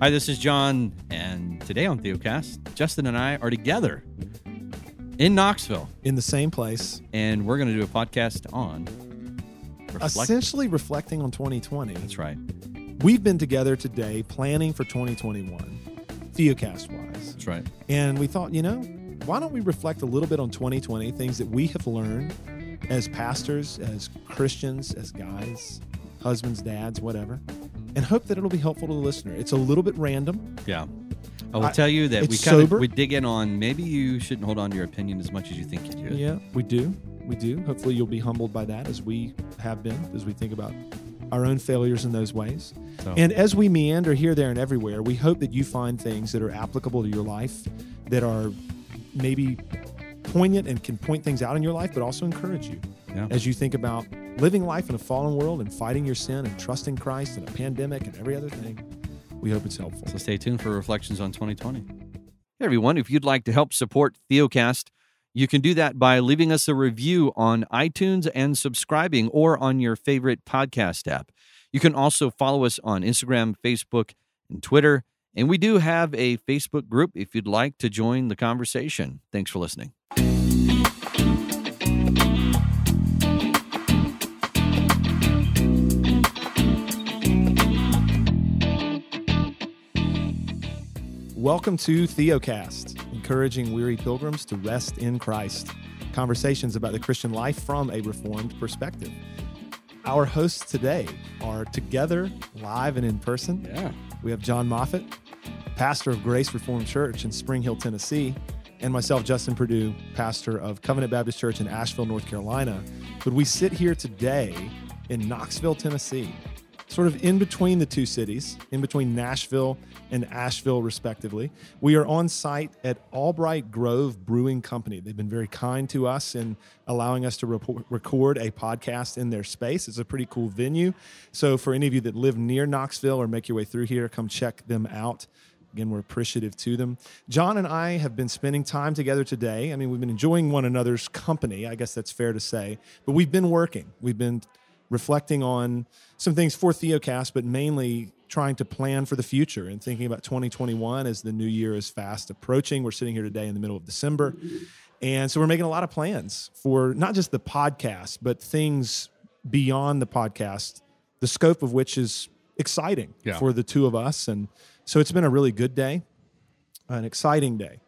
Hi, this is Jon, and today on Theocast, Justin and I are together in Knoxville, in the same place, and we're going to do a podcast on reflect- essentially reflecting on 2020. That's right. We've been together today planning for 2021, Theocast wise. That's right. And we thought, you know, why don't we reflect a little bit on 2020, things that we have learned as pastors, as Christians, as guys, husbands, dads, whatever, and hope that it'll be helpful to the listener. It's a little bit random. Yeah. I will I- tell you that we kind of we dig in on maybe you shouldn't hold on to your opinion as much as you think you do. Yeah, we do. We do. Hopefully, you'll be humbled by that as we have been, as we think about our own failures in those ways. So, And as we meander here, there, and everywhere, we hope that you find things that are applicable to your life, that are maybe poignant and can point things out in your life, but also encourage you Yeah. as you think about living life in a fallen world and fighting your sin and trusting Christ in a pandemic and every other thing. We hope it's helpful. so stay tuned for reflections on 2020. Hey everyone, if you'd like to help support Theocast, you can do that by leaving us a review on iTunes and subscribing or on your favorite podcast app. You can also follow us on Instagram, Facebook, and Twitter. And we do have a Facebook group if you'd like to join the conversation. Thanks for listening. Welcome to Theocast, encouraging weary pilgrims to rest in Christ. Conversations about the Christian life from a reformed perspective. Our hosts today are together live and in person. Yeah. We have Jon Moffitt, pastor of Grace Reformed Church in Spring Hill, Tennessee, and myself, Justin Perdue, pastor of Covenant Baptist Church in Asheville, North Carolina. But we sit here today in Knoxville, Tennessee, sort of in between the two cities, in between Nashville and Asheville, respectively. We are on site at Albright Grove Brewing Company. They've been very kind to us in allowing us to report, record a podcast in their space. It's a pretty cool venue. So, for any of you that live near Knoxville or make your way through here, come check them out. Again, we're appreciative to them. John and I have been spending time together today. I mean, we've been enjoying one another's company. I guess that's fair to say. But we've been working. We've been reflecting on some things for Theocast, but mainly trying to plan for the future and thinking about 2021 as the new year is fast approaching. We're sitting here today in the middle of December. And so we're making a lot of plans for not just the podcast, but things beyond the podcast, the scope of which is exciting Yeah. for the two of us. And so it's been a really good day, an exciting day.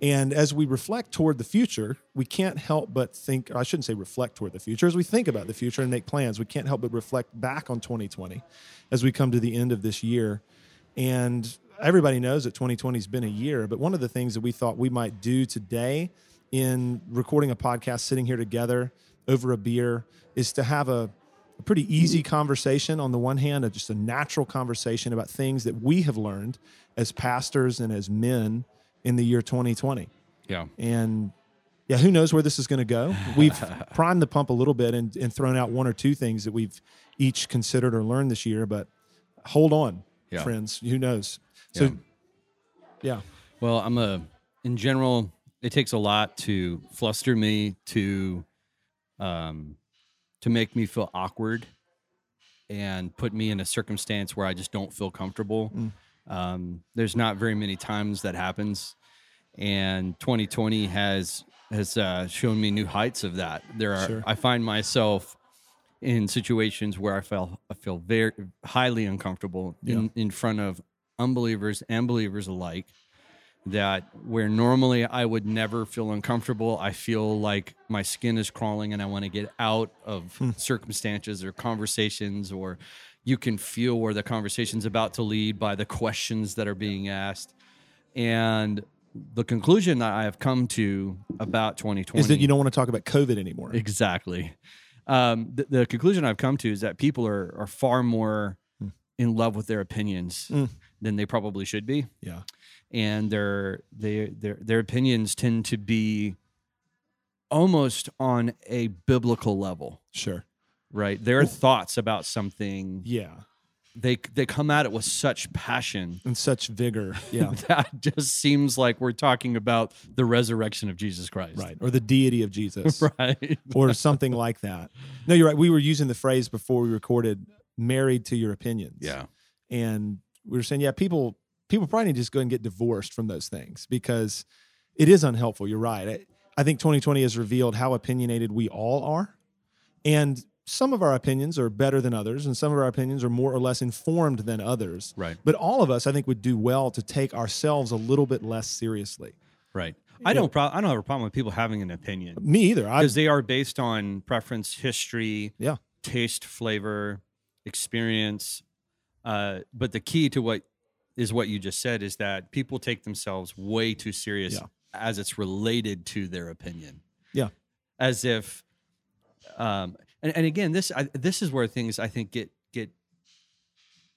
And as we reflect toward the future, we can't help but think, I shouldn't say reflect toward the future, as we think about the future and make plans, we can't help but reflect back on 2020 as we come to the end of this year. And everybody knows that 2020 has been a year, but one of the things that we thought we might do today in recording a podcast, sitting here together over a beer, is to have a, a pretty easy conversation on the one hand, a, just a natural conversation about things that we have learned as pastors and as men in the year 2020. Yeah. And yeah, who knows where this is going to go? We've primed the pump a little bit and, and thrown out one or two things that we've each considered or learned this year, but hold on, Yeah. friends. Who knows? So, Yeah. yeah. Well, I'm a in general, it takes a lot to fluster me to um to make me feel awkward and put me in a circumstance where I just don't feel comfortable. Mm. Um, there's not very many times that happens, and 2020 has has uh, shown me new heights of that. There are Sure. I find myself in situations where I feel I feel very highly uncomfortable in, in front of unbelievers and believers alike. That where normally I would never feel uncomfortable, I feel like my skin is crawling and I want to get out of circumstances or conversations, or you can feel where the conversation's about to lead by the questions that are being asked. And the conclusion that I have come to about 2020 Is that you don't want to talk about COVID anymore? Exactly. Um, the, the conclusion I've come to is that people are are far more in love with their opinions Mm. than they probably should be, Yeah. and their they their their opinions tend to be almost on a biblical level, Sure. Right? Their thoughts about something Yeah. they they come at it with such passion And such vigor. Yeah. that just seems like we're talking about the resurrection of Jesus Christ, right. Or the deity of Jesus. Right. or something like that. No, you're right. We were using the phrase before we recorded married to your opinions. Yeah. And we were saying, yeah, people people probably need to just go and get divorced from those things because it is unhelpful. You're right. I, I think 2020 has revealed how opinionated we all are. And some of our opinions are better than others, and some of our opinions are more or less informed than others. Right. But all of us, I think, would do well to take ourselves a little bit less seriously. Right. I don't. Pro- I don't have a problem with people having an opinion Me either. Because they are based on preference, history, yeah. taste, flavor, experience. Uh, but the key to what is what you just said is that people take themselves way too serious Yeah. as it's related to their opinion. Yeah. As if, um, and, and again, this I, this is where things I think get get.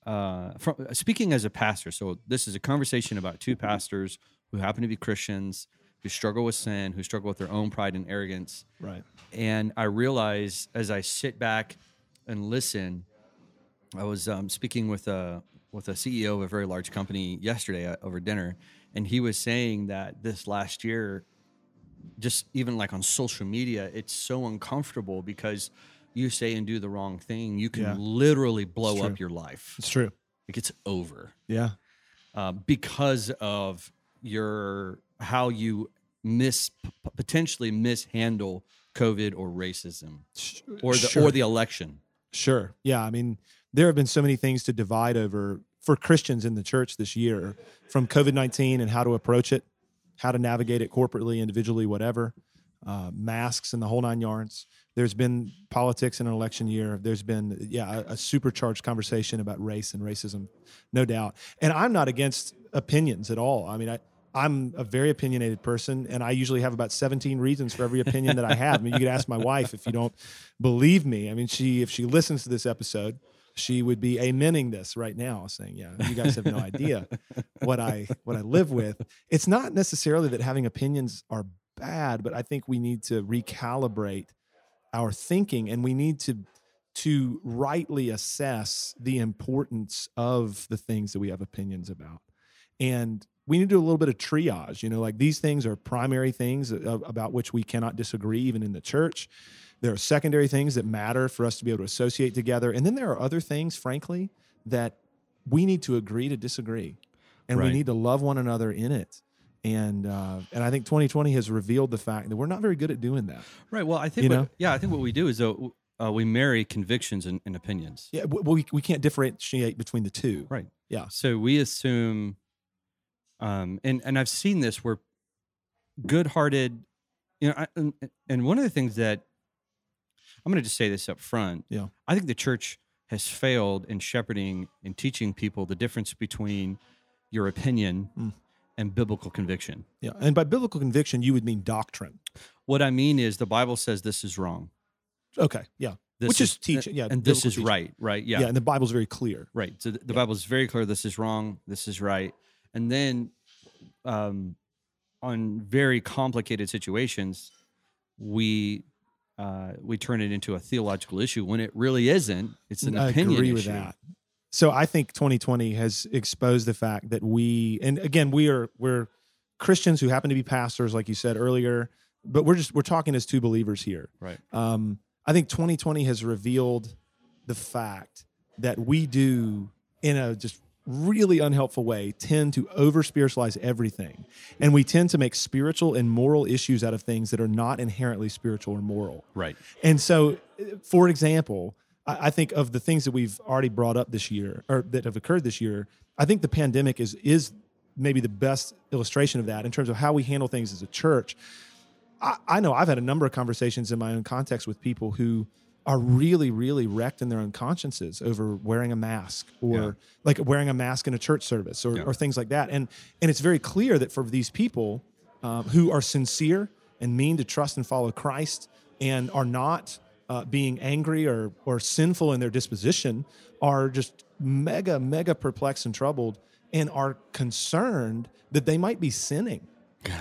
Uh, from speaking as a pastor, so this is a conversation about two pastors who happen to be Christians who struggle with sin, who struggle with their own pride and arrogance, Right. and I realize as I sit back and listen, I was um, speaking with a with a CEO of a very large company yesterday uh, over dinner, and he was saying that this last year, just even like on social media, it's so uncomfortable because you say and do the wrong thing, you can Yeah. literally blow up your life. It's true. Like it's over Yeah. uh, because of your how you miss potentially mishandle COVID or racism or the Sure. or the election. Sure. Yeah. I mean, there have been so many things to divide over for Christians in the church this year from COVID 19 and how to approach it, how to navigate it corporately, individually, whatever, uh, masks and the whole nine yards. There's been politics in an election year. There's been, yeah, a, a supercharged conversation about race and racism, no doubt. And I'm not against opinions at all. I mean, I, I'm a very opinionated person, and I usually have about 17 reasons for every opinion that I have. I mean, you could ask my wife if you don't believe me. I mean, she if she listens to this episode, she would be amening this right now, saying, "Yeah, you guys have no idea what I what I live with." It's not necessarily that having opinions are bad, but I think we need to recalibrate our thinking, and we need to to rightly assess the importance of the things that we have opinions about, and we need to do a little bit of triage. You know, like these things are primary things about which we cannot disagree, even in the church. There are secondary things that matter for us to be able to associate together. And then there are other things, frankly, that we need to agree to disagree. And we need to love one another in it. And uh, and I think 2020 has revealed the fact that we're not very good at doing that. Right. Well, I think You what, know? yeah, I think what we do is though uh, we marry convictions and, and opinions. Yeah, we, we, we can't differentiate between the two. Right. Yeah. So we assume, um, and and I've seen this where good-hearted, you know, I, and, and one of the things that I'm going to just say this up front. Yeah. I think the church has failed in shepherding and teaching people the difference between your opinion Mm. and biblical conviction. Yeah. And by biblical conviction, you would mean doctrine. What I mean is the Bible says this is wrong. Okay. Yeah. This Which is teaching, yeah, and this is teaching. right. Right. Yeah. Yeah. And the Bible's very clear. Right. So the, the Bible is very clear. This is wrong. This is right. And then, um, on very complicated situations, we uh, we turn it into a theological issue when it really isn't. It's an I opinion agree with issue. that. So I think 2020 has exposed the fact that we, and again, we are we're Christians who happen to be pastors, like you said earlier, but we're just we're talking as two believers here. Right. Um, I think 2020 has revealed the fact that we do, in a just really unhelpful way, tend to over spiritualize everything, and we tend to make spiritual and moral issues out of things that are not inherently spiritual or moral. Right. And so, for example, I I think of the things that we've already brought up this year or that have occurred this year. I think the pandemic is is maybe the best illustration of that in terms of how we handle things as a church. I, I know I've had a number of conversations in my own context with people who are really, really wrecked in their own consciences over wearing a mask or Yeah. like wearing a mask in a church service or, Yeah. or things like that. And and it's very clear that for these people um, who are sincere and mean to trust and follow Christ and are not uh, being angry or or sinful in their disposition are just mega mega perplexed and troubled and are concerned that they might be sinning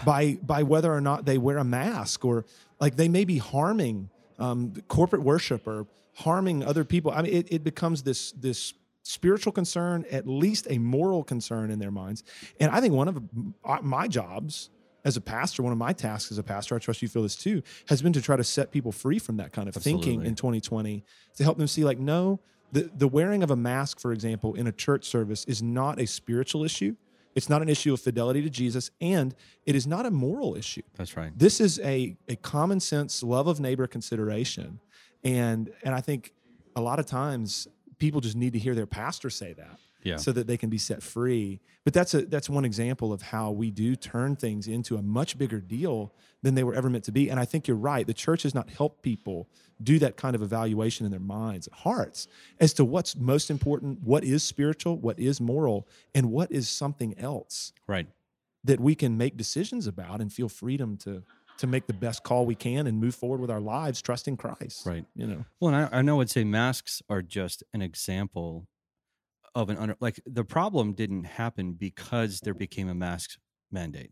by by whether or not they wear a mask or like they may be harming um, corporate worship or harming other people. I mean, it, it becomes this this spiritual concern, at least a moral concern in their minds. And I think one of uh, my jobs as a pastor, one of my tasks as a pastor, I trust you feel this too, has been to try to set people free from that kind of thinking in 2020 to help them see like, no, the, the wearing of a mask, for example, in a church service is not a spiritual issue. It's not an issue of fidelity to Jesus, and it is not a moral issue. That's right. This is a, a common sense love of neighbor consideration. And and I think a lot of times people just need to hear their pastor say that Yeah. so that they can be set free. But that's a that's one example of how we do turn things into a much bigger deal than they were ever meant to be. And I think you're right. The church has not helped people do that kind of evaluation in their minds and hearts as to what's most important, what is spiritual, what is moral, and what is something else Right. that we can make decisions about and feel freedom to to make the best call we can and move forward with our lives trusting Christ. Right. You know. Well, and I, I know I'd say masks are just an example of an under like the problem didn't happen because there became a mask mandate.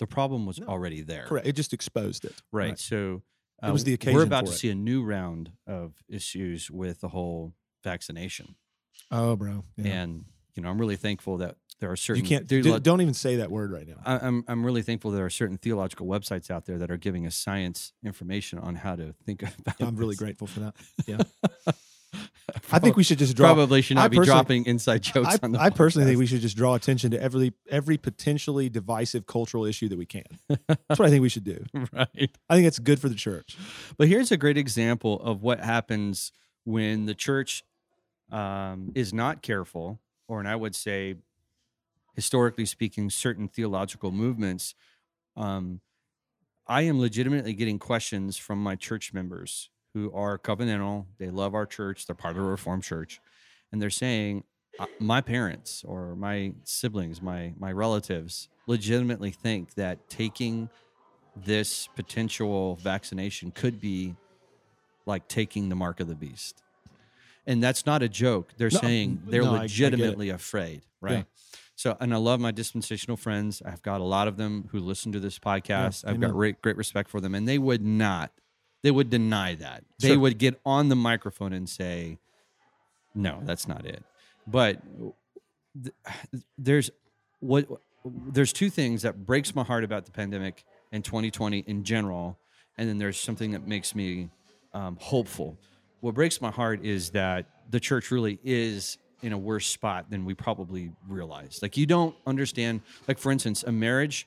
The problem was No. already there. Correct. It just exposed it. Right. So It was um, the occasion. We're about to it. see a new round of issues with the whole vaccination, Oh, bro. Yeah. and you know I'm really thankful that there are certain. you can't do, don't even say that word right now. I- I'm I'm really thankful there are certain theological websites out there that are giving us science information on how to think about. I'm really grateful for that. Yeah. I think we should just draw probably should I not be dropping inside jokes I, on the I personally think we should just draw attention to every every potentially divisive cultural issue that we can. That's what I think we should do. right. I think it's good for the church. But here's a great example of what happens when the church um, is not careful, or and I would say, historically speaking, certain theological movements. Um, I am legitimately getting questions from my church members who are covenantal. They love our church. They're part of a Reformed church, and they're saying, uh, my parents or my siblings, my my relatives, legitimately think that taking this potential vaccination could be like taking the mark of the beast. And that's not a joke. They're No, saying they're no, I- I legitimately afraid, right? Yeah. So, and I love my dispensational friends. I've got a lot of them who listen to this podcast. I've got great, great respect for them, and they would not, they would deny that. They Sure. would get on the microphone and say, "No, that's not it." But th- there's what there's two things that breaks my heart about the pandemic and 2020 in general, and then there's something that makes me um, hopeful. What breaks my heart is that the church really is in a worse spot than we probably realize. Like you don't understand. Like for instance, a marriage.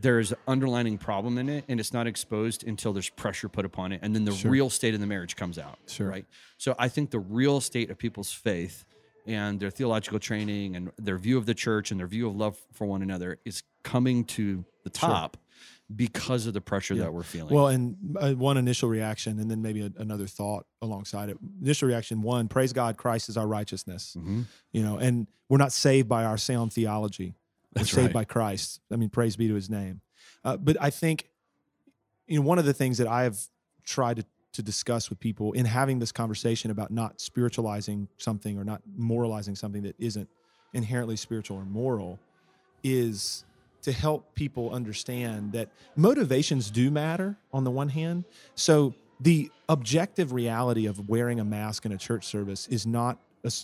There's an underlining problem in it, and it's not exposed until there's pressure put upon it, and then the Sure. real state of the marriage comes out. Sure. Right. So I think the real state of people's faith and their theological training and their view of the church and their view of love for one another is coming to the top because of the pressure that we're feeling. Well, and uh, one initial reaction, and then maybe a, another thought alongside it. Initial reaction one: Praise God, Christ is our righteousness. Mhm. You know, and we're not saved by our sound theology. That's saved right. by Christ. I mean, praise be to His name. Uh, but I think, you know, one of the things that I have tried to to discuss with people in having this conversation about not spiritualizing something or not moralizing something that isn't inherently spiritual or moral is to help people understand that motivations do matter on the one hand. So the objective reality of wearing a mask in a church service is not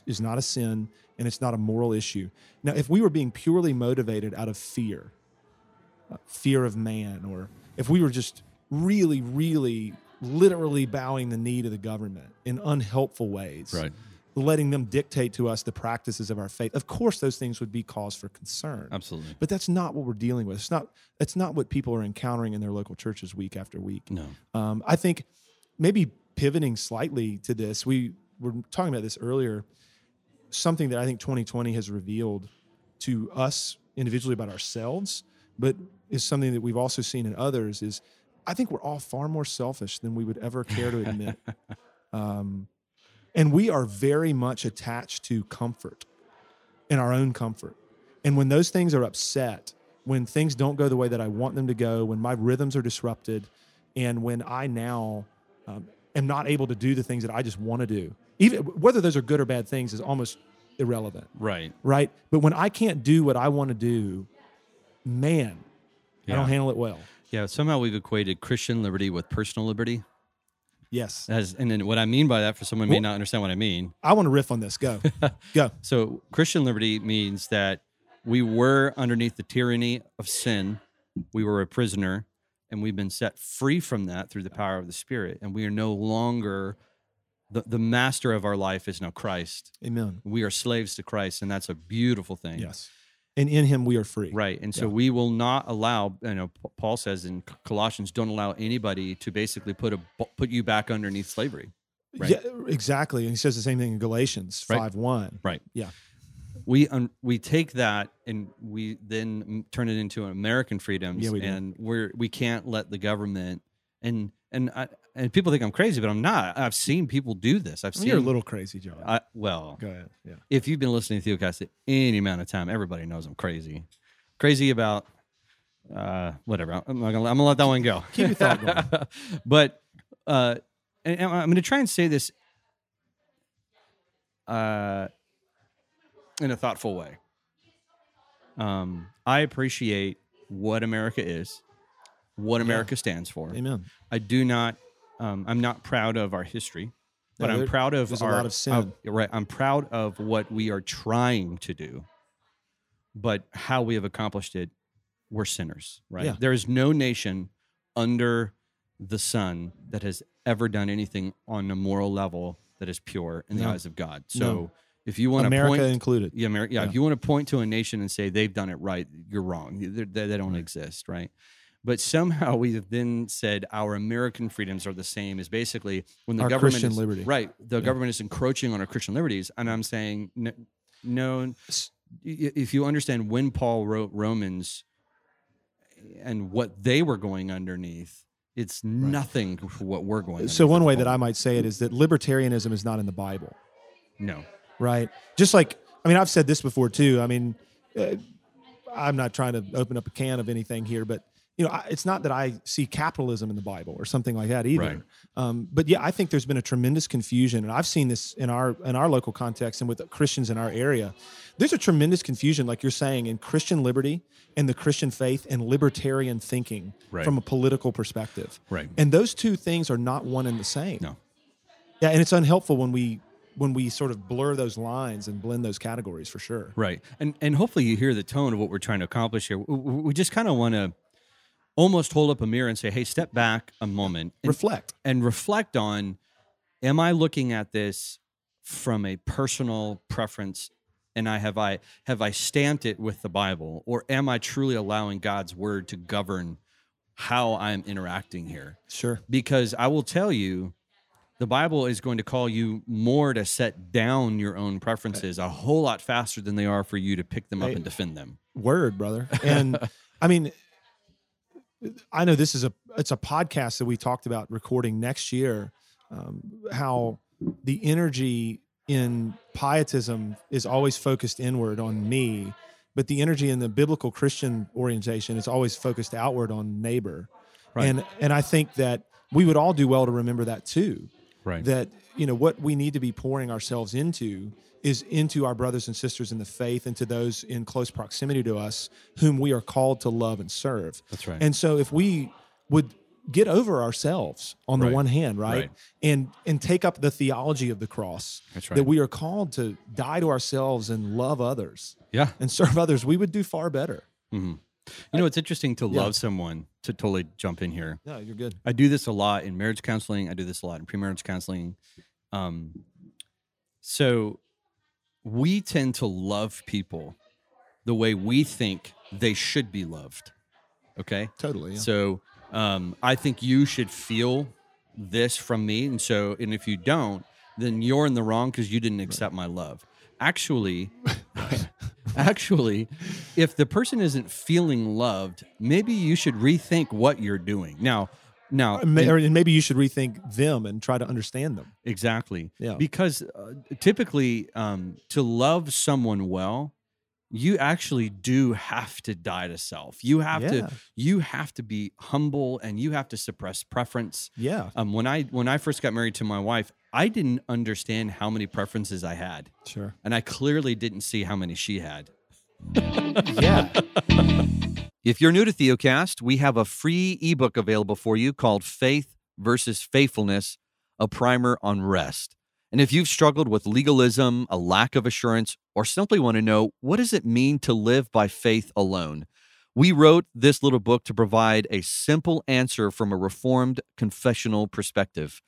is not a sin and it's not a moral issue. Now, if we were being purely motivated out of fear, uh, fear of man, or if we were just really, really, literally bowing the knee to the government in unhelpful ways, Right. letting them dictate to us the practices of our faith, of course, those things would be cause for concern. Absolutely. But that's not what we're dealing with. It's not. It's not what people are encountering in their local churches week after week. No. Um, I think maybe pivoting slightly to this, we were talking about this earlier. Something that I think 2020 has revealed to us individually about ourselves, but is something that we've also seen in others is I think we're all far more selfish than we would ever care to admit. um, and we are very much attached to comfort and our own comfort. And when those things are upset, when things don't go the way that I want them to go, when my rhythms are disrupted, and when I now um, am not able to do the things that I just want to do, even whether those are good or bad things is almost irrelevant, Right. right? But when I can't do what I want to do, man, I don't handle it well. Yeah. Somehow we've equated Christian liberty with personal liberty. Yes, As, and then what I mean by that, for someone who may not understand what I mean, I want to riff on this. Go, go. So Christian liberty means that we were underneath the tyranny of sin. We were a prisoner and we've been set free from that through the power of the Spirit. And we are no longer the, the master of our life is now Christ. Amen. We are slaves to Christ, and that's a beautiful thing. Yes. and in him we are free. Right. And so Yeah. we will not allow, you know, Paul says in Colossians, don't allow anybody to basically put a put you back underneath slavery. Right. Yeah, exactly. And he says the same thing in Galatians Right. 5 1. Right. Yeah. We un- we take that and we then turn it into American freedoms Yeah, we do. and we're we can't let the government and and I, and people think I'm crazy, but I'm not. I've seen people do this. I've seen you're a little crazy, Jon. I, well, Go ahead. Yeah. if you've been listening to Theocast any amount of time, everybody knows I'm crazy. Crazy about uh, whatever. I'm, not gonna, I'm gonna let that one go. Keep your thought going. but uh, and, and I'm gonna try and say this uh, in a thoughtful way. Um, I appreciate what America is, what America stands for. Amen. I do not. Um, I'm not proud of our history, but No, I'm there- proud of there's a our. lot of sin. right. I'm proud of what we are trying to do, but how we have accomplished it, we're sinners. Right. Yeah. There is no nation under the sun that has ever done anything on a moral level that is pure in the No. eyes of God. So. If you want to America point, included. yeah, Ameri- yeah, Yeah. If you want to point to a nation and say they've done it right, you're wrong. They, they, they don't exist, right? But somehow we've then said our American freedoms are the same as basically when the Our government Christian is, liberty. right? The government is encroaching on our Christian liberties, and I'm saying no, no. If you understand when Paul wrote Romans and what they were going underneath, it's nothing for what we're going. So one way that I might say it is that libertarianism is not in the Bible, no, right? Just like I mean, I've said this before too. I mean, uh, I'm not trying to open up a can of anything here, but you know, I, it's not that I see capitalism in the Bible or something like that either. Right. Um, but yeah, I think there's been a tremendous confusion, and I've seen this in our in our local context and with Christians in our area. There's a tremendous confusion, like you're saying, in Christian liberty and the Christian faith and libertarian thinking Right. from a political perspective. right, And those two things are not one and the same. no. Yeah, and it's unhelpful when we when we sort of blur those lines and blend those categories for sure. Right. And and hopefully you hear the tone of what we're trying to accomplish here. We, just kind of want to almost hold up a mirror and say, "Hey, step back a moment and, Reflect. and reflect on am I looking at this from a personal preference and I have I have I stamped it with the Bible or am I truly allowing God's word to govern how I'm interacting here?" Sure. because I will tell you, the Bible is going to call you more to set down your own preferences a whole lot faster than they are for you to pick them up Hey. and defend them. Word, brother. And I mean, I know this is a it's a podcast that we talked about recording next year. Um, how the energy in pietism is always focused inward on me, but the energy in the biblical Christian orientation is always focused outward on neighbor. Right. And and I think that we would all do well to remember that too. Right. that you know what we need to be pouring ourselves into is into our brothers and sisters in the faith and to those in close proximity to us whom we are called to love and serve That's right. and so if we would get over ourselves on the Right. one hand right? Right. and and take up the theology of the cross That's right. that we are called to die to ourselves and love others yeah. and serve others we would do far better hmm You know, it's interesting to Yeah. love someone, to totally jump in here. no you're good I do this a lot in marriage counseling. I do this a lot in premarriage counseling. Um, so we tend to love people the way we think they should be loved. Okay. totally yeah. So um, I think you should feel this from me, and so and if you don't, then you're in the wrong because you didn't accept my love. Actually, actually, if the person isn't feeling loved, maybe you should rethink what you're doing. Now, now, And may- or- and maybe you should rethink them and try to understand them Exactly. Yeah. Because uh, typically, um, to love someone well, you actually do have to die to self. You have Yeah. to. You have to be humble, and you have to suppress preference. yeah Um, when I when I first got married to my wife, I didn't understand how many preferences I had, sure and I clearly didn't see how many she had. yeah If you're new to Theocast, we have a free ebook available for you called Faith versus Faithfulness, a primer on rest. And if you've struggled with legalism, a lack of assurance, or simply want to know what does it mean to live by faith alone, we wrote this little book to provide a simple answer from a reformed confessional perspective.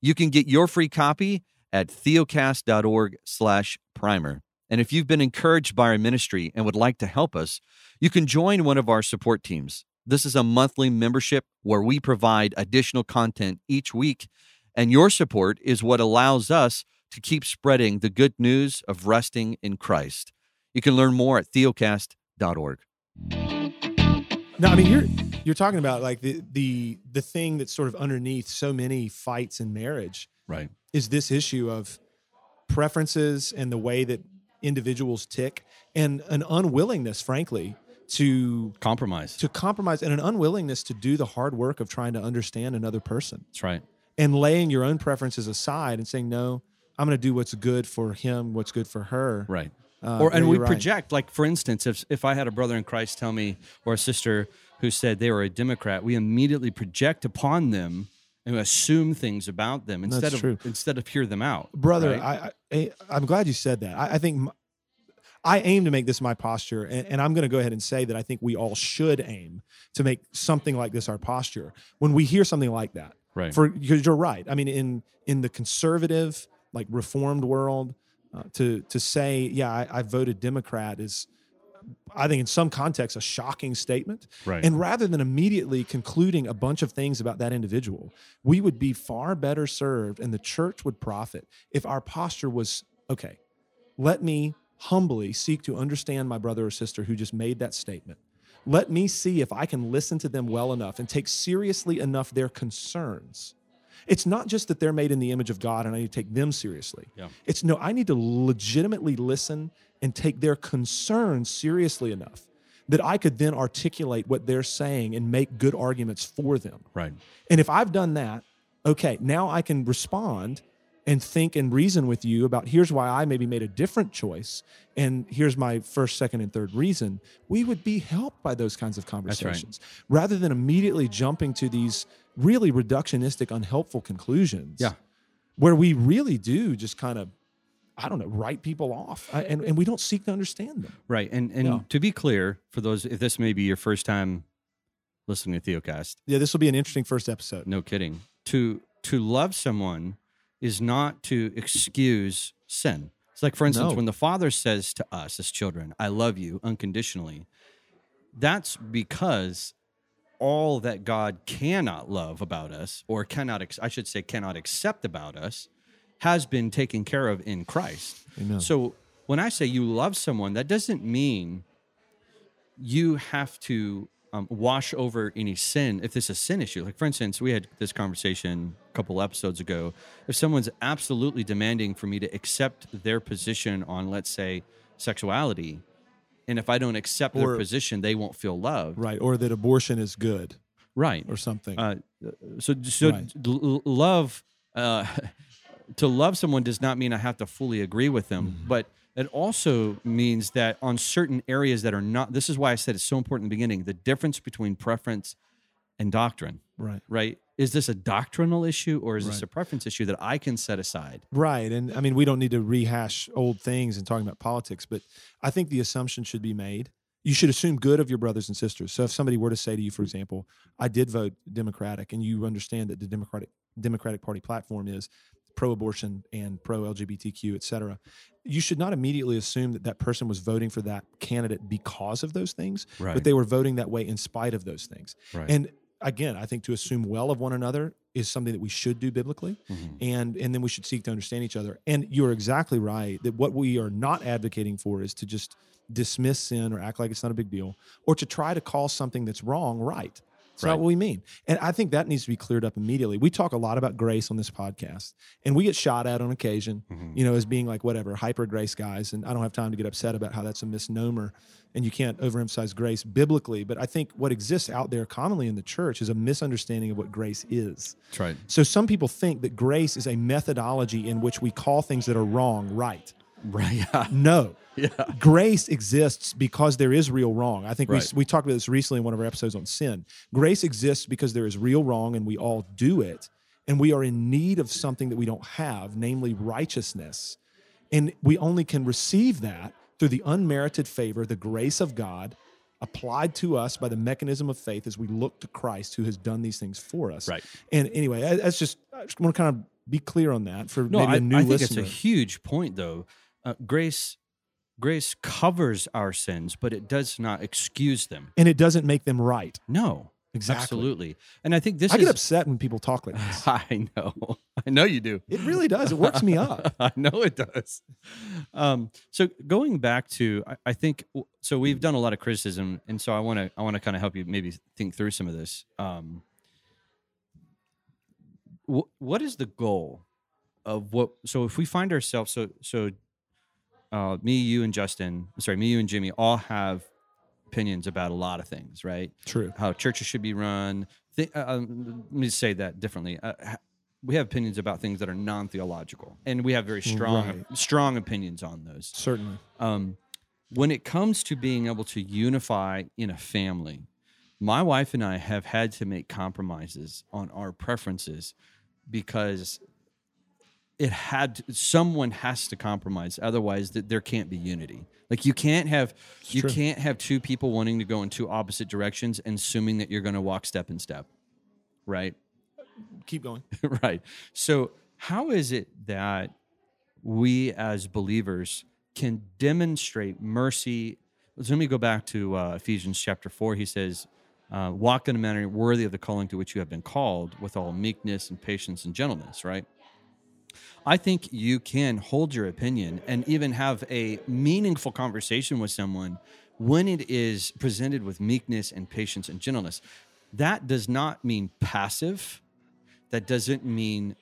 You can get your free copy at theocast.org slash primer. And if you've been encouraged by our ministry and would like to help us, you can join one of our support teams. This is a monthly membership where we provide additional content each week, and your support is what allows us to keep spreading the good news of resting in Christ. You can learn more at theocast.org. No, I mean you're you're talking about like the the the thing that's sort of underneath so many fights in marriage Right. is this issue of preferences and the way that individuals tick and an unwillingness frankly to Compromise. to compromise and an unwillingness to do the hard work of trying to understand another person That's right. And laying your own preferences aside and saying no i'm going to do what's good for him what's good for her Right. Uh, or and we right. project like for instance if if I had a brother in Christ tell me or a sister who said they were a Democrat, we immediately project upon them and assume things about them instead That's of true. instead of hear them out. brother right? I, I i'm glad you said that i, I think I aim to make this my posture and, and i'm going to go ahead and say that i think we all should aim to make something like this our posture when we hear something like that right. for because you're right i mean in in the conservative like reformed world uh, to to say yeah I, I voted democrat is i think in some context a shocking statement right. and rather than immediately concluding a bunch of things about that individual, we would be far better served and the church would profit if our posture was okay, let me humbly seek to understand my brother or sister who just made that statement. Let me see if I can listen to them well enough and take seriously enough their concerns. It's not just that they're made in the image of God and I need to take them seriously. Yeah. It's no, I need to legitimately listen and take their concerns seriously enough that I could then articulate what they're saying and make good arguments for them. right. And if I've done that, okay, now I can respond and think and reason with you about here's why I maybe made a different choice and here's my first, second, and third reason. We would be helped by those kinds of right. conversations rather than immediately jumping to these really reductionistic, unhelpful conclusions. Yeah. Where we really do just kind of, I don't know, write people off I- and, and we don't seek to understand them. Right. And and Yeah. to be clear, for those if this may be your first time listening to Theocast, Yeah, this will be an interesting first episode. no kidding. To to love someone is not to excuse sin. It's like for instance, No. when the father says to us as children, I love you unconditionally, that's because all that God cannot love about us, or cannot, ex- I should say, cannot accept about us, has been taken care of in Christ. Amen. So when I say you love someone, that doesn't mean you have to um, wash over any sin if it's a sin issue. Like, for instance, we had this conversation a couple episodes ago. If someone's absolutely demanding for me to accept their position on, let's say, sexuality, and if I don't accept Or- their position, they won't feel loved. Right. Or that abortion is good Right. or something. Uh, so so Right. love uh, to love someone does not mean I have to fully agree with them, Mm-hmm. but it also means that on certain areas that are not. This is why I said it's so important in the beginning. The difference between preference and doctrine. right. Right? Is this a doctrinal issue or is this a preference issue that I can set aside? Right. And I mean, we don't need to rehash old things and talking about politics, but I think the assumption should be made. You should assume good of your brothers and sisters. So if somebody were to say to you, for example, I did vote Democratic, and you understand that the Democratic Democratic Party platform is pro-abortion and pro-LGBTQ, et cetera, you should not immediately assume that that person was voting for that candidate because of those things, Right. but they were voting that way in spite of those things. Right. And again, I think to assume well of one another is something that we should do biblically Mhm. and and then we should seek to understand each other and you're exactly right that what we are not advocating for is to just dismiss sin or act like it's not a big deal or to try to call something that's wrong right it's Right. not what we mean and i think that needs to be cleared up immediately we talk a lot about grace on this podcast and we get shot at on occasion Mhm. you know as being like whatever hyper grace guys and i don't have time to get upset about how that's a misnomer and you can't overemphasize grace biblically but i think what exists out there commonly in the church is a misunderstanding of what grace is That's right. so some people think that grace is a methodology in which we call things that are wrong right. Right. Yeah. No. Yeah. Grace exists because there is real wrong. I think Right. we, we talked about this recently in one of our episodes on sin. Grace exists because there is real wrong and we all do it. And we are in need of something that we don't have, namely righteousness. And we only can receive that through the unmerited favor, the grace of God applied to us by the mechanism of faith as we look to Christ who has done these things for us. Right. And anyway, I- that's just I just want to kind of be clear on that for No, maybe I, a new I think listener. it's a huge point, though. Uh, grace grace covers our sins, but it does not excuse them. And it doesn't make them right. No, Exactly. absolutely. And I think this I is. get upset when people talk like this. I know, I know you do. It really does. It works me up. I know it does. Um, so going back to, I, I think so. We've done a lot of criticism, and so I want to, I want to kind of help you maybe think through some of this. Um, wh- what is the goal of what? So if we find ourselves, so so, uh, me, you, and Justin, sorry, me, you, and Jimmy, all have opinions about a lot of things, right? True. how churches should be run. Th- uh, um, let me say that differently. Uh, we have opinions about things that are non-theological, and we have very strong, Right. strong opinions on those. Certainly. Um, when it comes to being able to unify in a family, my wife and I have had to make compromises on our preferences because it had to, someone has to compromise otherwise th- there can't be unity. Like you can't have you true. can't have two people wanting to go in two opposite directions and assuming that you're going to walk step in step right? Keep going. right. So how is it that we as believers can demonstrate mercy? Let me go back to uh, ephesians chapter 4 he says uh, walk in a manner worthy of the calling to which you have been called with all meekness and patience and gentleness right I think you can hold your opinion and even have a meaningful conversation with someone when it is presented with meekness and patience and gentleness. That does not mean passive. That doesn't mean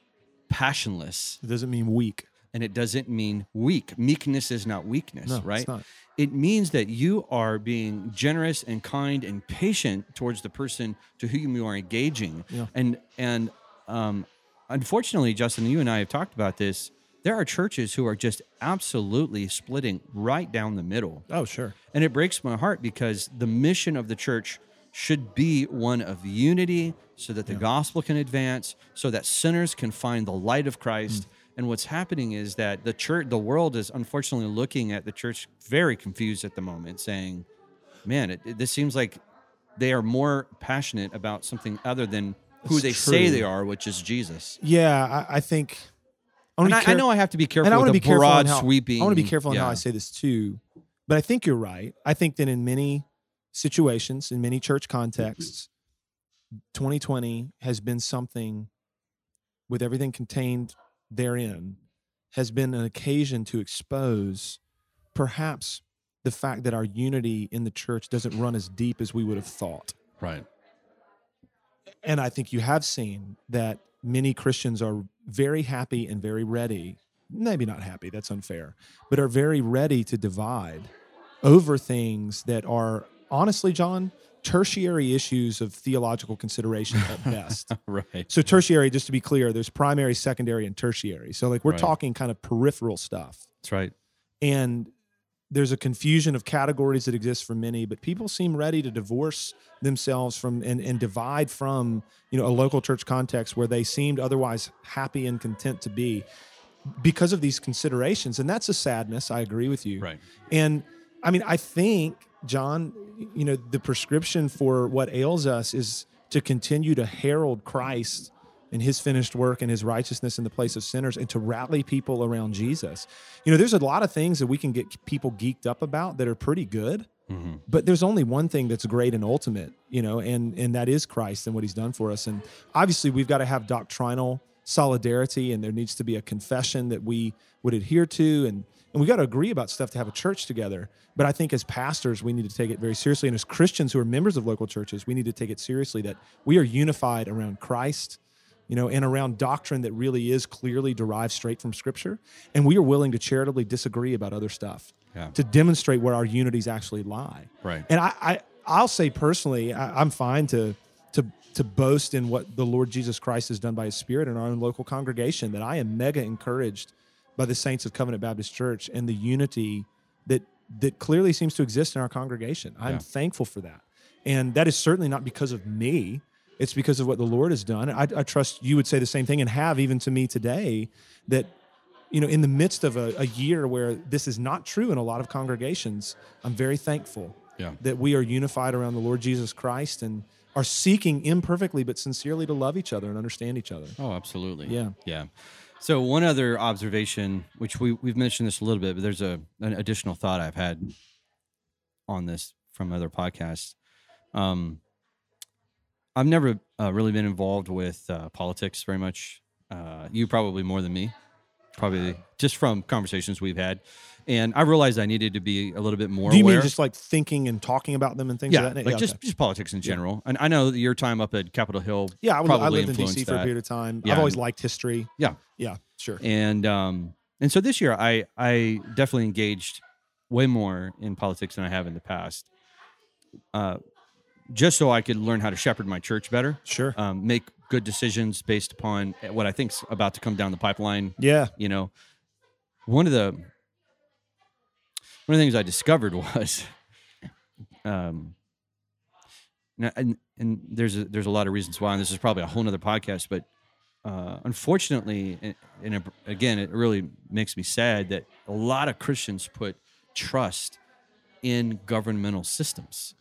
passionless. It doesn't mean weak. And it doesn't mean weak. Meekness is not weakness, No, it's right? not. It means that you are being generous and kind and patient towards the person to whom you are engaging. Yeah. And and um, unfortunately, Justin, you and I have talked about this. There are churches who are just absolutely splitting right down the middle. Oh, sure. And it breaks my heart because the mission of the church should be one of unity so that the gospel can advance, so that sinners can find the light of Christ. Mm. And what's happening is that the church, the world is unfortunately looking at the church very confused at the moment, saying, man, it, it- this seems like they are more passionate about something other than who It's they say they are, which is Jesus. Yeah, I, I think. I And I, be I know I have to be careful and I want to be careful broad on how, sweeping. I want to be careful on how. I say this too, but I think you're right. I think that in many situations, in many church contexts, 2020 has been something with everything contained therein has been an occasion to expose perhaps the fact that our unity in the church doesn't run as deep as we would have thought. Right. And I think you have seen that many Christians are very happy and very ready, maybe not happy, that's unfair, but are very ready to divide over things that are honestly, Jon, tertiary issues of theological consideration at best. Right. So, tertiary, just to be clear, there's primary, secondary, and tertiary. So, like, we're Right. talking kind of peripheral stuff That's right. and there's a confusion of categories that exist for many but people seem ready to divorce themselves from and, and divide from you know a local church context where they seemed otherwise happy and content to be because of these considerations. And that's a sadness. I agree with you. Right. and i mean i think jon you know the prescription for what ails us is to continue to herald christ and his finished work and his righteousness in the place of sinners and to rally people around Jesus. You know, there's a lot of things that we can get people geeked up about that are pretty good, mm-hmm. but there's only one thing that's great and ultimate, you know, and and that is Christ and what he's done for us. And obviously we've got to have doctrinal solidarity and there needs to be a confession that we would adhere to and and we got to agree about stuff to have a church together. But I think as pastors, we need to take it very seriously. And as Christians who are members of local churches, we need to take it seriously that we are unified around Christ you know, and around doctrine that really is clearly derived straight from Scripture. And we are willing to charitably disagree about other stuff Yeah. to demonstrate where our unities actually lie. Right. And I, I I'll say personally, I, I'm fine to to to boast in what the Lord Jesus Christ has done by His Spirit in our own local congregation. That I am mega encouraged by the saints of Covenant Baptist Church and the unity that that clearly seems to exist in our congregation. I'm Yeah. thankful for that, and that is certainly not because of me. It's because of what the Lord has done. I, I trust you would say the same thing and have even to me today that you know, in the midst of a, a year where this is not true in a lot of congregations, I'm very thankful Yeah. that we are unified around the Lord Jesus Christ and are seeking imperfectly but sincerely to love each other and understand each other. Oh, absolutely. Yeah. Yeah. So one other observation, which we we've mentioned this a little bit, but there's a an additional thought I've had on this from other podcasts. Um, I've never uh, really been involved with uh, politics very much. Uh, you probably more than me, probably just from conversations we've had. And I realized I needed to be a little bit more. Do you aware. mean just like thinking and talking about them and things? yeah, of that? like na- just okay. just politics in general. And I know your time up at Capitol Hill. yeah. I, was, I lived in DC for a period of time. Yeah. I've always liked history. Yeah. Yeah. Sure. and um and so this year i i definitely engaged way more in politics than i have in the past uh just so i could learn how to shepherd my church better Sure. um, make good decisions based upon what i think's about to come down the pipeline yeah. you know one of the one of the things i discovered was um now, and, and there's a, there's a lot of reasons why and this is probably a whole nother podcast but uh, unfortunately and, and it- again it really makes me sad that a lot of christians put trust in governmental systems.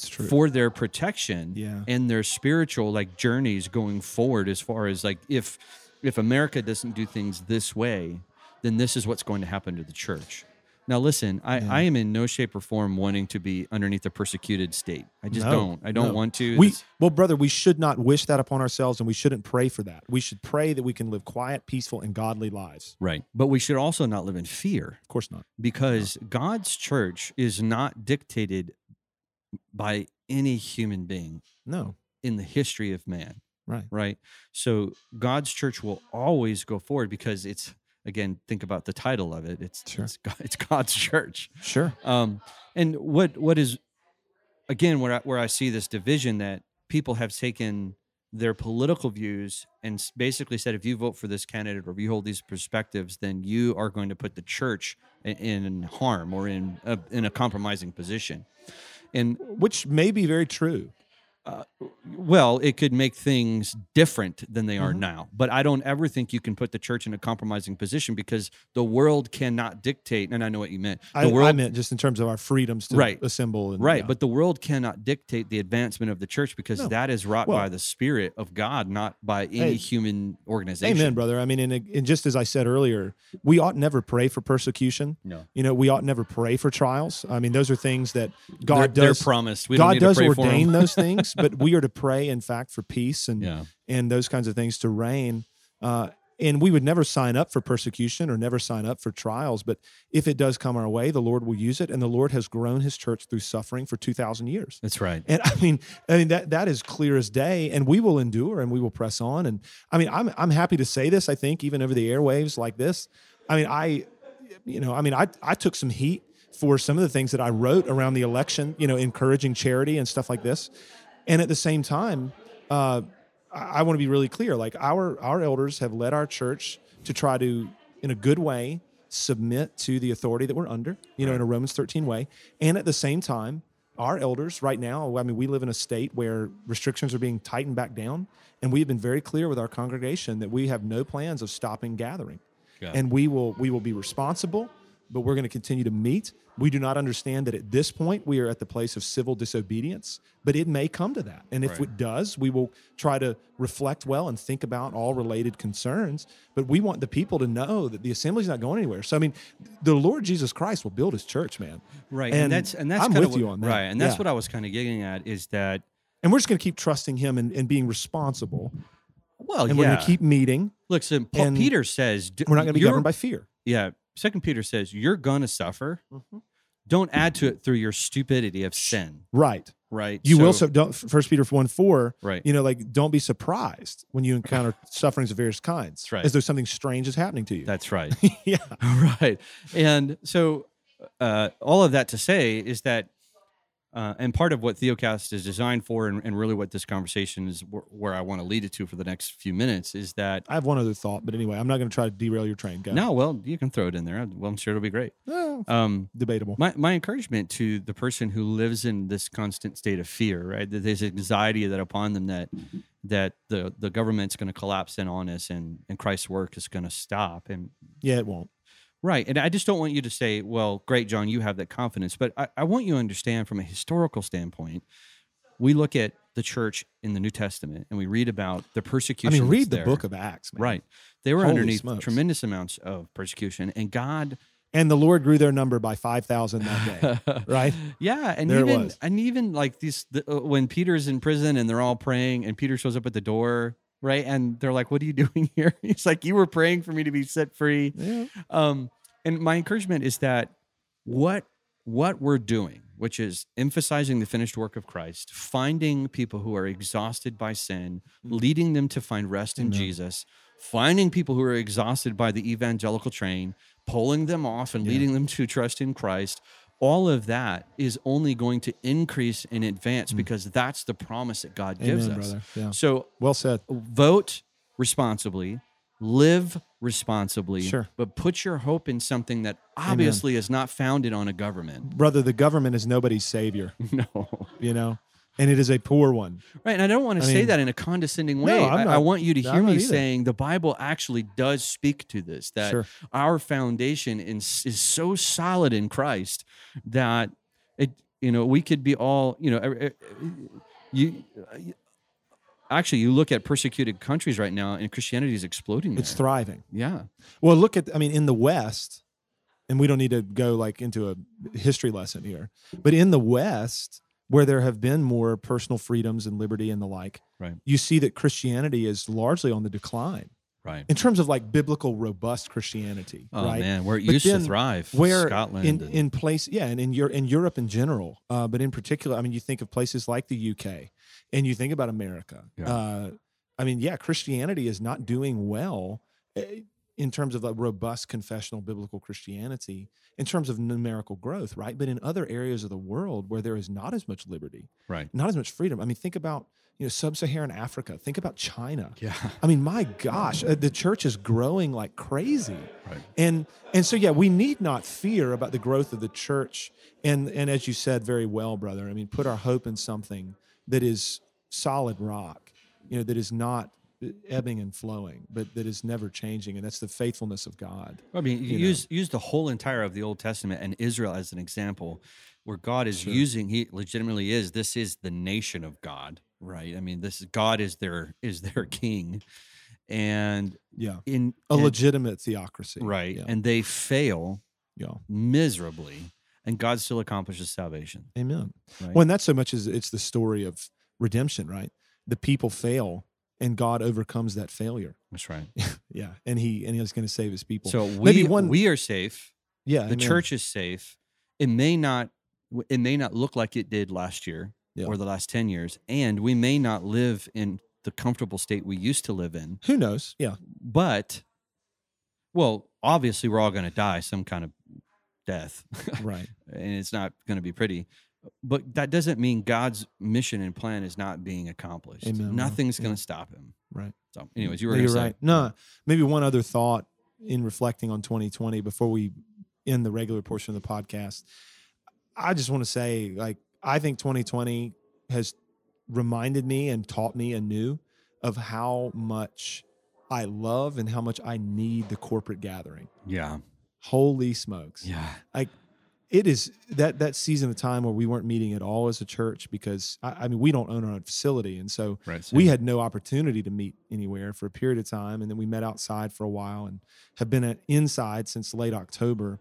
For their protection Yeah. and their spiritual like journeys going forward as far as like if if america doesn't do things this way then this is what's going to happen to the church now listen i i am in no shape or form wanting to be underneath a persecuted state i just No, don't i don't no. want to we well, brother, we should not wish that upon ourselves, and we shouldn't pray for that. We should pray that we can live quiet, peaceful, and godly lives. right but we should also not live in fear Of course not. because god's church is not dictated by any human being No. in the history of man Right. right so god's church will always go forward because it's again think about the title of it it's Sure. it's, God, it's god's church Sure. um and what what is again where I, where i see this division that people have taken their political views and basically said if you vote for this candidate or if you hold these perspectives then you are going to put the church in, in harm or in a, in a compromising position and Which may be very true. Well, it could make things different than they are Mhm. now. But I don't ever think you can put the church in a compromising position because the world cannot dictate. And I know what you meant. The I, world, I meant just in terms of our freedoms to Right. assemble. And, right? yeah. But the world cannot dictate the advancement of the church because No. that is wrought Well- by the Spirit of God, not by any Hey, human organization. Amen, brother. I mean, and, and just as I said earlier, we ought never pray for persecution. No, You know, we ought never pray for trials. I mean, those are things that God they're, they're does. promised. We don't God need does to pray for 'em. ordain those things, but we are to pray, in fact, for peace and Yeah, and those kinds of things to reign. Uh, and we would never sign up for persecution or never sign up for trials. But if it does come our way, the Lord will use it. And the Lord has grown His church through suffering for two thousand years. that's right. And I mean, I mean that that is clear as day. And we will endure and we will press on. And I mean, I'm I'm happy to say this. I think even over the airwaves like this. I mean, I, you know, I mean, I I took some heat for some of the things that I wrote around the election. You know, encouraging charity and stuff like this. And at the same time, uh, I, I want to be really clear. Like our our elders have led our church to try to, in a good way, submit to the authority that we're under. You know, in a Romans 13 way. And at the same time, our elders right now, I mean, we live in a state where restrictions are being tightened back down, and we have been very clear with our congregation that we have no plans of stopping gathering, and we will we will be responsible, but we're going to continue to meet. We do not understand that at this point we are at the place of civil disobedience, but it may come to that, and if Right. it does, we will try to reflect well and think about all related concerns. But we want the people to know that the assembly's not going anywhere. So I mean, the Lord Jesus Christ will build His church, man. Right, And and, that's and that's I'm kinda with what- you on that. Right, and that's Yeah. what I was kind of getting at is that and we're just going to keep trusting him and, and being responsible well, and we're going to keep meeting Look, so Paul Peter says we're not going to be governed by fear Yeah. Second Peter says you're gonna suffer. Mhm. Don't add to it through your stupidity of sin. right Right. you will so don't first peter 1 4 right. you know like don't be surprised when you encounter sufferings of various kinds That's right. as though something strange is happening to you That's right. yeah right. And so uh, all of that to say is that uh, and part of what Theocast is designed for, and, and really what this conversation is wh- where I want to lead it to for the next few minutes, is that i have one other thought but anyway i'm not going to try to derail your train. Go. No, well, you can throw it in there. Well, I'm sure it'll be great. Eh, Um, debatable. my, my encouragement to the person who lives in this constant state of fear right that there's anxiety that upon them that that the the government's going to collapse in on us and and christ's work is going to stop and yeah it won't right and i just don't want you to say well great jon you have that confidence but i, I want you to understand from a historical standpoint we look at the church in the new testament and we read about the persecution. i mean read the there. book of acts man. right They were Holy underneath smokes. tremendous amounts of persecution, and God, And the Lord grew their number by 5,000 that day, right? yeah, and There even and even like these the, uh, when Peter's in prison and they're all praying, and Peter shows up at the door, right, and they're like, "What are you doing here?" He's like, "You were praying for me to be set free." Yeah. Um, and my encouragement is that what what we're doing, which is emphasizing the finished work of Christ, finding people who are exhausted by sin, leading them to find rest in Mm. Amen. Jesus, finding people who are exhausted by the evangelical train, pulling them off and Yeah. leading them to trust in Christ. All of that is only going to increase in advance because that's the promise that God gives Mm. Us. brother. Yeah. So Well said. vote responsibly, live responsibly, Sure. but put your hope in something that obviously is not founded on a government. Brother, the government is nobody's savior, No. you know, and it is a poor one. Right. And I don't want to I say mean- that in a condescending way. I'm I, I want you to hear me either. saying the Bible actually does speak to this, that Sure. our foundation is, is so solid in Christ that it, you know, we could be all, you know, you, actually, you look at persecuted countries right now and Christianity is exploding there. It's thriving. yeah. Well, look at, I mean, in the West, and we don't need to go like into a history lesson here, but in the West, where there have been more personal freedoms and liberty and the like, Right. you see that Christianity is largely on the decline Right. in terms of like biblical, robust Christianity. Oh right? man, where it But used to thrive, where Scotland. in, and- in place yeah and in, Euro- in europe in general uh, but in particular i mean you think of places like the uk and you think about america Yeah. uh, i mean yeah christianity is not doing well eh, in terms of like robust confessional biblical christianity in terms of numerical growth right but in other areas of the world where there is not as much liberty right. not as much freedom i mean think about you know sub-saharan africa think about china Yeah. I mean, my gosh, uh, the church is growing like crazy. Right. And and so yeah, we need not fear about the growth of the church. And and as you said very well, brother, I mean, put our hope in something that is solid rock, you know, that is not ebbing and flowing, but that is never changing, and that's the faithfulness of God. I mean, you you know. use use the whole entire of the Old Testament and Israel as an example, where God is using. He legitimately is. This is the nation of God, right? I mean, this God is their is their king, and Yeah. in A and- legitimate theocracy. right, Yeah. and they fail yeah. miserably, and God still accomplishes salvation. Amen. Right? Well, and that's so much as it's the story of redemption, right? The people fail and God overcomes that failure. That's right. Yeah. And he and he's going to save his people. So we Maybe one- we are safe. yeah. the amen. church is safe. It may not it may not look like it did last year Yeah. or the last 10 years and we may not live in the comfortable state we used to live in. Who knows? Yeah. But well, obviously we're all going to die some kind of death. Right. and it's not going to be pretty. But that doesn't mean God's mission and plan is not being accomplished. Amen. Nothing's going to stop him. Right. So, anyways, you were No, right. No, maybe one other thought in reflecting on 2020 before we end the regular portion of the podcast. I just want to say, like, I think 2020 has reminded me and taught me anew of how much I love and how much I need the corporate gathering. Yeah. Holy smokes. Yeah. It is that that season of time where we weren't meeting at all as a church because I, I mean we don't own our own facility. And so Right. we had no opportunity to meet anywhere for a period of time. And then we met outside for a while and have been at inside since late october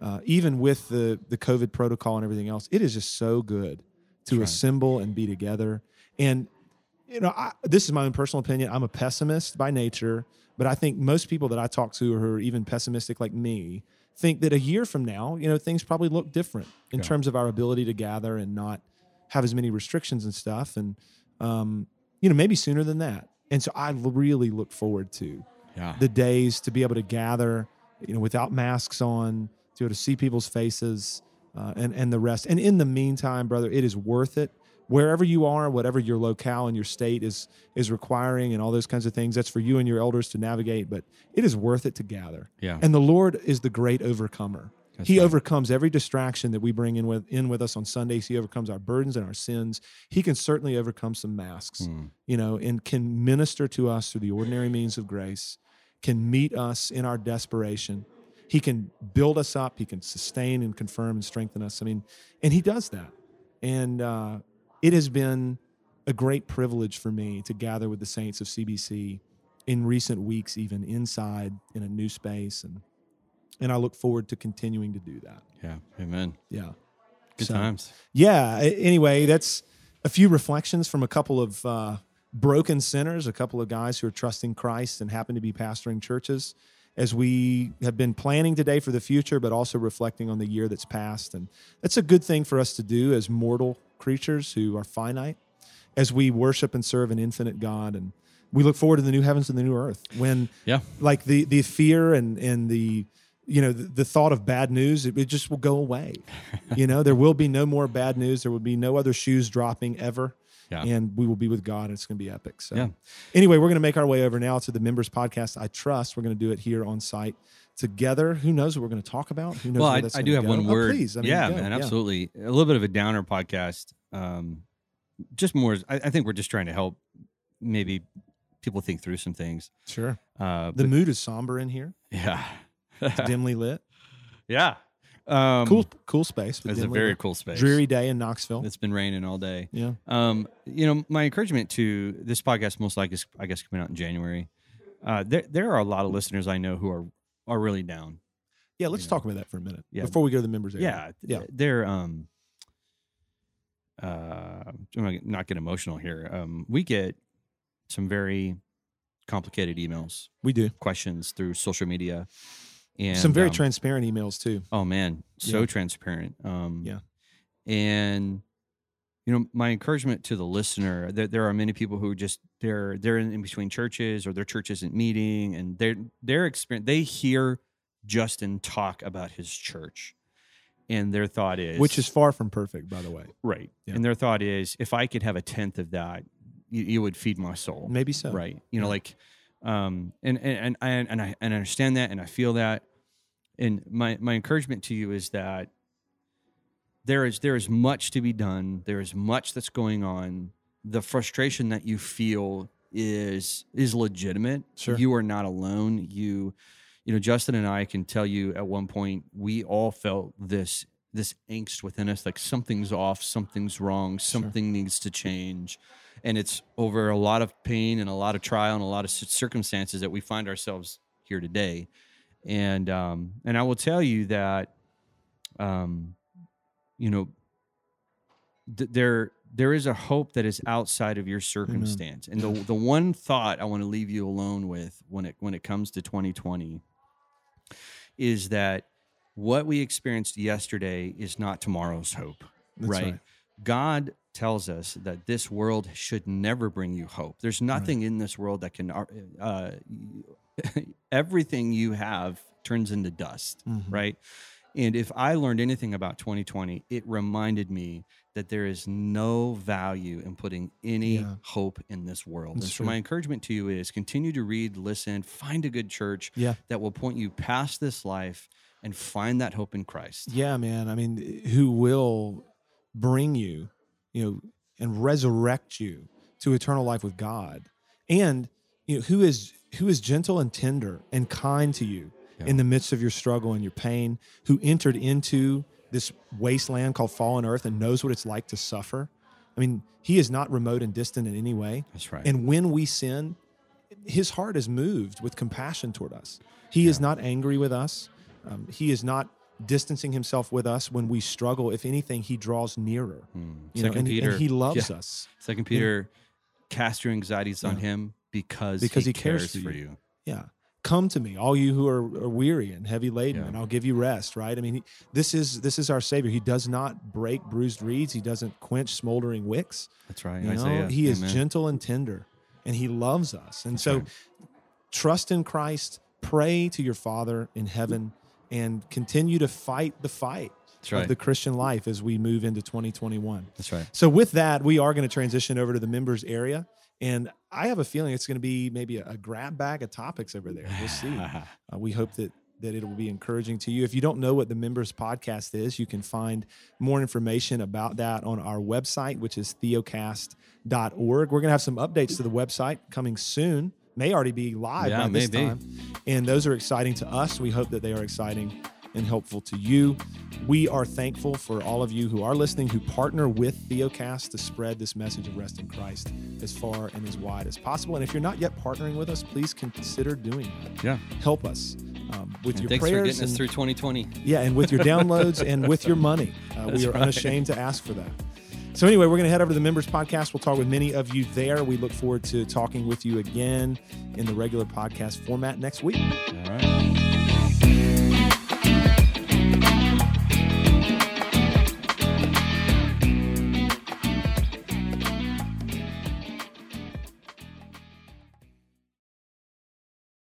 uh, even with the the covid protocol and everything else. It is just so good to right. assemble and be together. And you know I, this is my own personal opinion. I'm a pessimist by nature but i think most people that i talk to who are even pessimistic like me think that a year from now you know things probably look different in terms of our ability to gather and not have as many restrictions and stuff. And um, you know maybe sooner than that. And so I really look forward to yeah. the days to be able to gather you know without masks on to be able to see people's faces uh, and and the rest. And in the meantime brother it is worth it wherever you are whatever your locale and your state is is requiring and all those kinds of things that's for you and your elders to navigate but it is worth it to gather yeah. and the lord is the great overcomer That's he right. overcomes every distraction that we bring in with in with us on Sundays. He overcomes our burdens and our sins. He can certainly overcome some masks, Mm. you know, and can minister to us through the ordinary means of grace, can meet us in our desperation. He can build us up. He can sustain and confirm and strengthen us. I mean, and he does that. And uh, it has been a great privilege for me to gather with the saints of CBC in recent weeks, even inside in a new space, and and I look forward to continuing to do that. Yeah. Amen. Yeah. Good So- times. Yeah. Anyway, that's a few reflections from a couple of uh, broken sinners, a couple of guys who are trusting Christ and happen to be pastoring churches. As we have been planning today for the future, but also reflecting on the year that's passed. And that's a good thing for us to do as mortal creatures who are finite, as we worship and serve an infinite God. And we look forward to the new heavens and the new earth when Yeah. like the the fear and and the you know the, the thought of bad news it, it just will go away you know there will be no more bad news there will be no other shoes dropping ever Yeah. and we will be with god and it's going to be epic so Yeah. anyway we're going to make our way over now to the members podcast i trust we're going to do it here on site together who knows what we're going to talk about who knows Well, I, that's I do have go? one Oh, word. please I mean, yeah, go. man, absolutely. A little bit of a downer podcast. Um, just more. I, I think we're just trying to help maybe people think through some things. sure Uh, the but- mood is somber in here yeah, it's dimly lit yeah. Um, cool cool space It's a very lit. cool space. dreary day in knoxville It's been raining all day. yeah Um, you know, my encouragement to this podcast, most likely, is, I guess, coming out in January. Uh, there, there are a lot of listeners I know who are are really down. yeah let's You know. talk about that for a minute Yeah. before we go to the members area. Yeah, Yeah. They're um, uh, I'm not get emotional here. Um, we get some very complicated emails, we do questions through social media, and some very um, transparent emails too Oh man, so Yeah. transparent. Um, Yeah. and you know, my encouragement to the listener that there are many people who just they're they're in, in between churches or their church isn't meeting, and their their experience they hear Justin talk about his church, and their thought is which is far from perfect by the way. Right, Yeah. and their thought is if I could have a tenth of that, you, you would feed my soul. Maybe so. Right. You know Yeah. like um and and and and I and I understand that and I feel that. And my my encouragement to you is that there is there is much to be done. There is much that's going on. The frustration that you feel is is legitimate. Sure. you are not alone. You you know Justin and I can tell you at one point we all felt this this angst within us like something's off something's wrong something needs to change. And it's over a lot of pain and a lot of trial and a lot of circumstances that we find ourselves here today. And um and i will tell you that um you know th- there there is a hope that is outside of your circumstance and the the one thought i want to leave you alone with when it when it comes to 2020 is that what we experienced yesterday is not tomorrow's hope That's right. God tells us that this world should never bring you hope. There's nothing in this world that can, uh, uh, everything you have turns into dust, Mhm. right? And if I learned anything about 2020, it reminded me that there is no value in putting any Yeah. hope in this world. That's and so true. my encouragement to you is continue to read, listen, find a good church Yeah. that will point you past this life and find that hope in Christ. Yeah, man. I mean, who will bring you, you know, and resurrect you to eternal life with God, and you know, who is who is gentle and tender and kind to you Yeah. in the midst of your struggle and your pain, who entered into this wasteland called fallen earth and knows what it's like to suffer. I mean, he is not remote and distant in any way. That's right. And when we sin, his heart is moved with compassion toward us. He is not angry with us. Um, he is not distancing himself with us when we struggle. If anything, he draws nearer. Hmm. You know, Second and, Peter, and he loves yeah. us. Second Peter, cast your anxieties on Yeah. him because Because he, he cares cares, for for you. you. Yeah. Come to me, all you who are, are weary and heavy laden, Yeah. and I'll give you rest. Right? I mean, he, this is this is our Savior. He does not break bruised reeds. He doesn't quench smoldering wicks. That's right. You know, Isaiah. he is Amen. gentle and tender, and he loves us. And so, right. trust in Christ. Pray to your Father in heaven, and continue to fight the fight That's right. of the Christian life as we move into 2021. That's right. So, with that, we are going to transition over to the members area, and I have a feeling it's going to be maybe a, a grab bag of topics over there. We'll see. Uh, we hope that that it will be encouraging to you. If you don't know what the members podcast is, you can find more information about that on our website, which is theocast.org. We're going to have some updates to the website coming soon. May already be live Yeah, by this maybe. time. And those are exciting to us. We hope that they are exciting and helpful to you. We are thankful for all of you who are listening, who partner with Theocast to spread this message of rest in Christ as far and as wide as possible. And if you're not yet partnering with us, please consider doing that. Yeah. Help us um, with And your thanks for prayers. getting us and- through 2020. yeah, and with your downloads and with your money. Uh, we are right. unashamed to ask for that. So, anyway, we're going to head over to the members podcast. We'll talk with many of you there. We look forward to talking with you again in the regular podcast format next week. All right.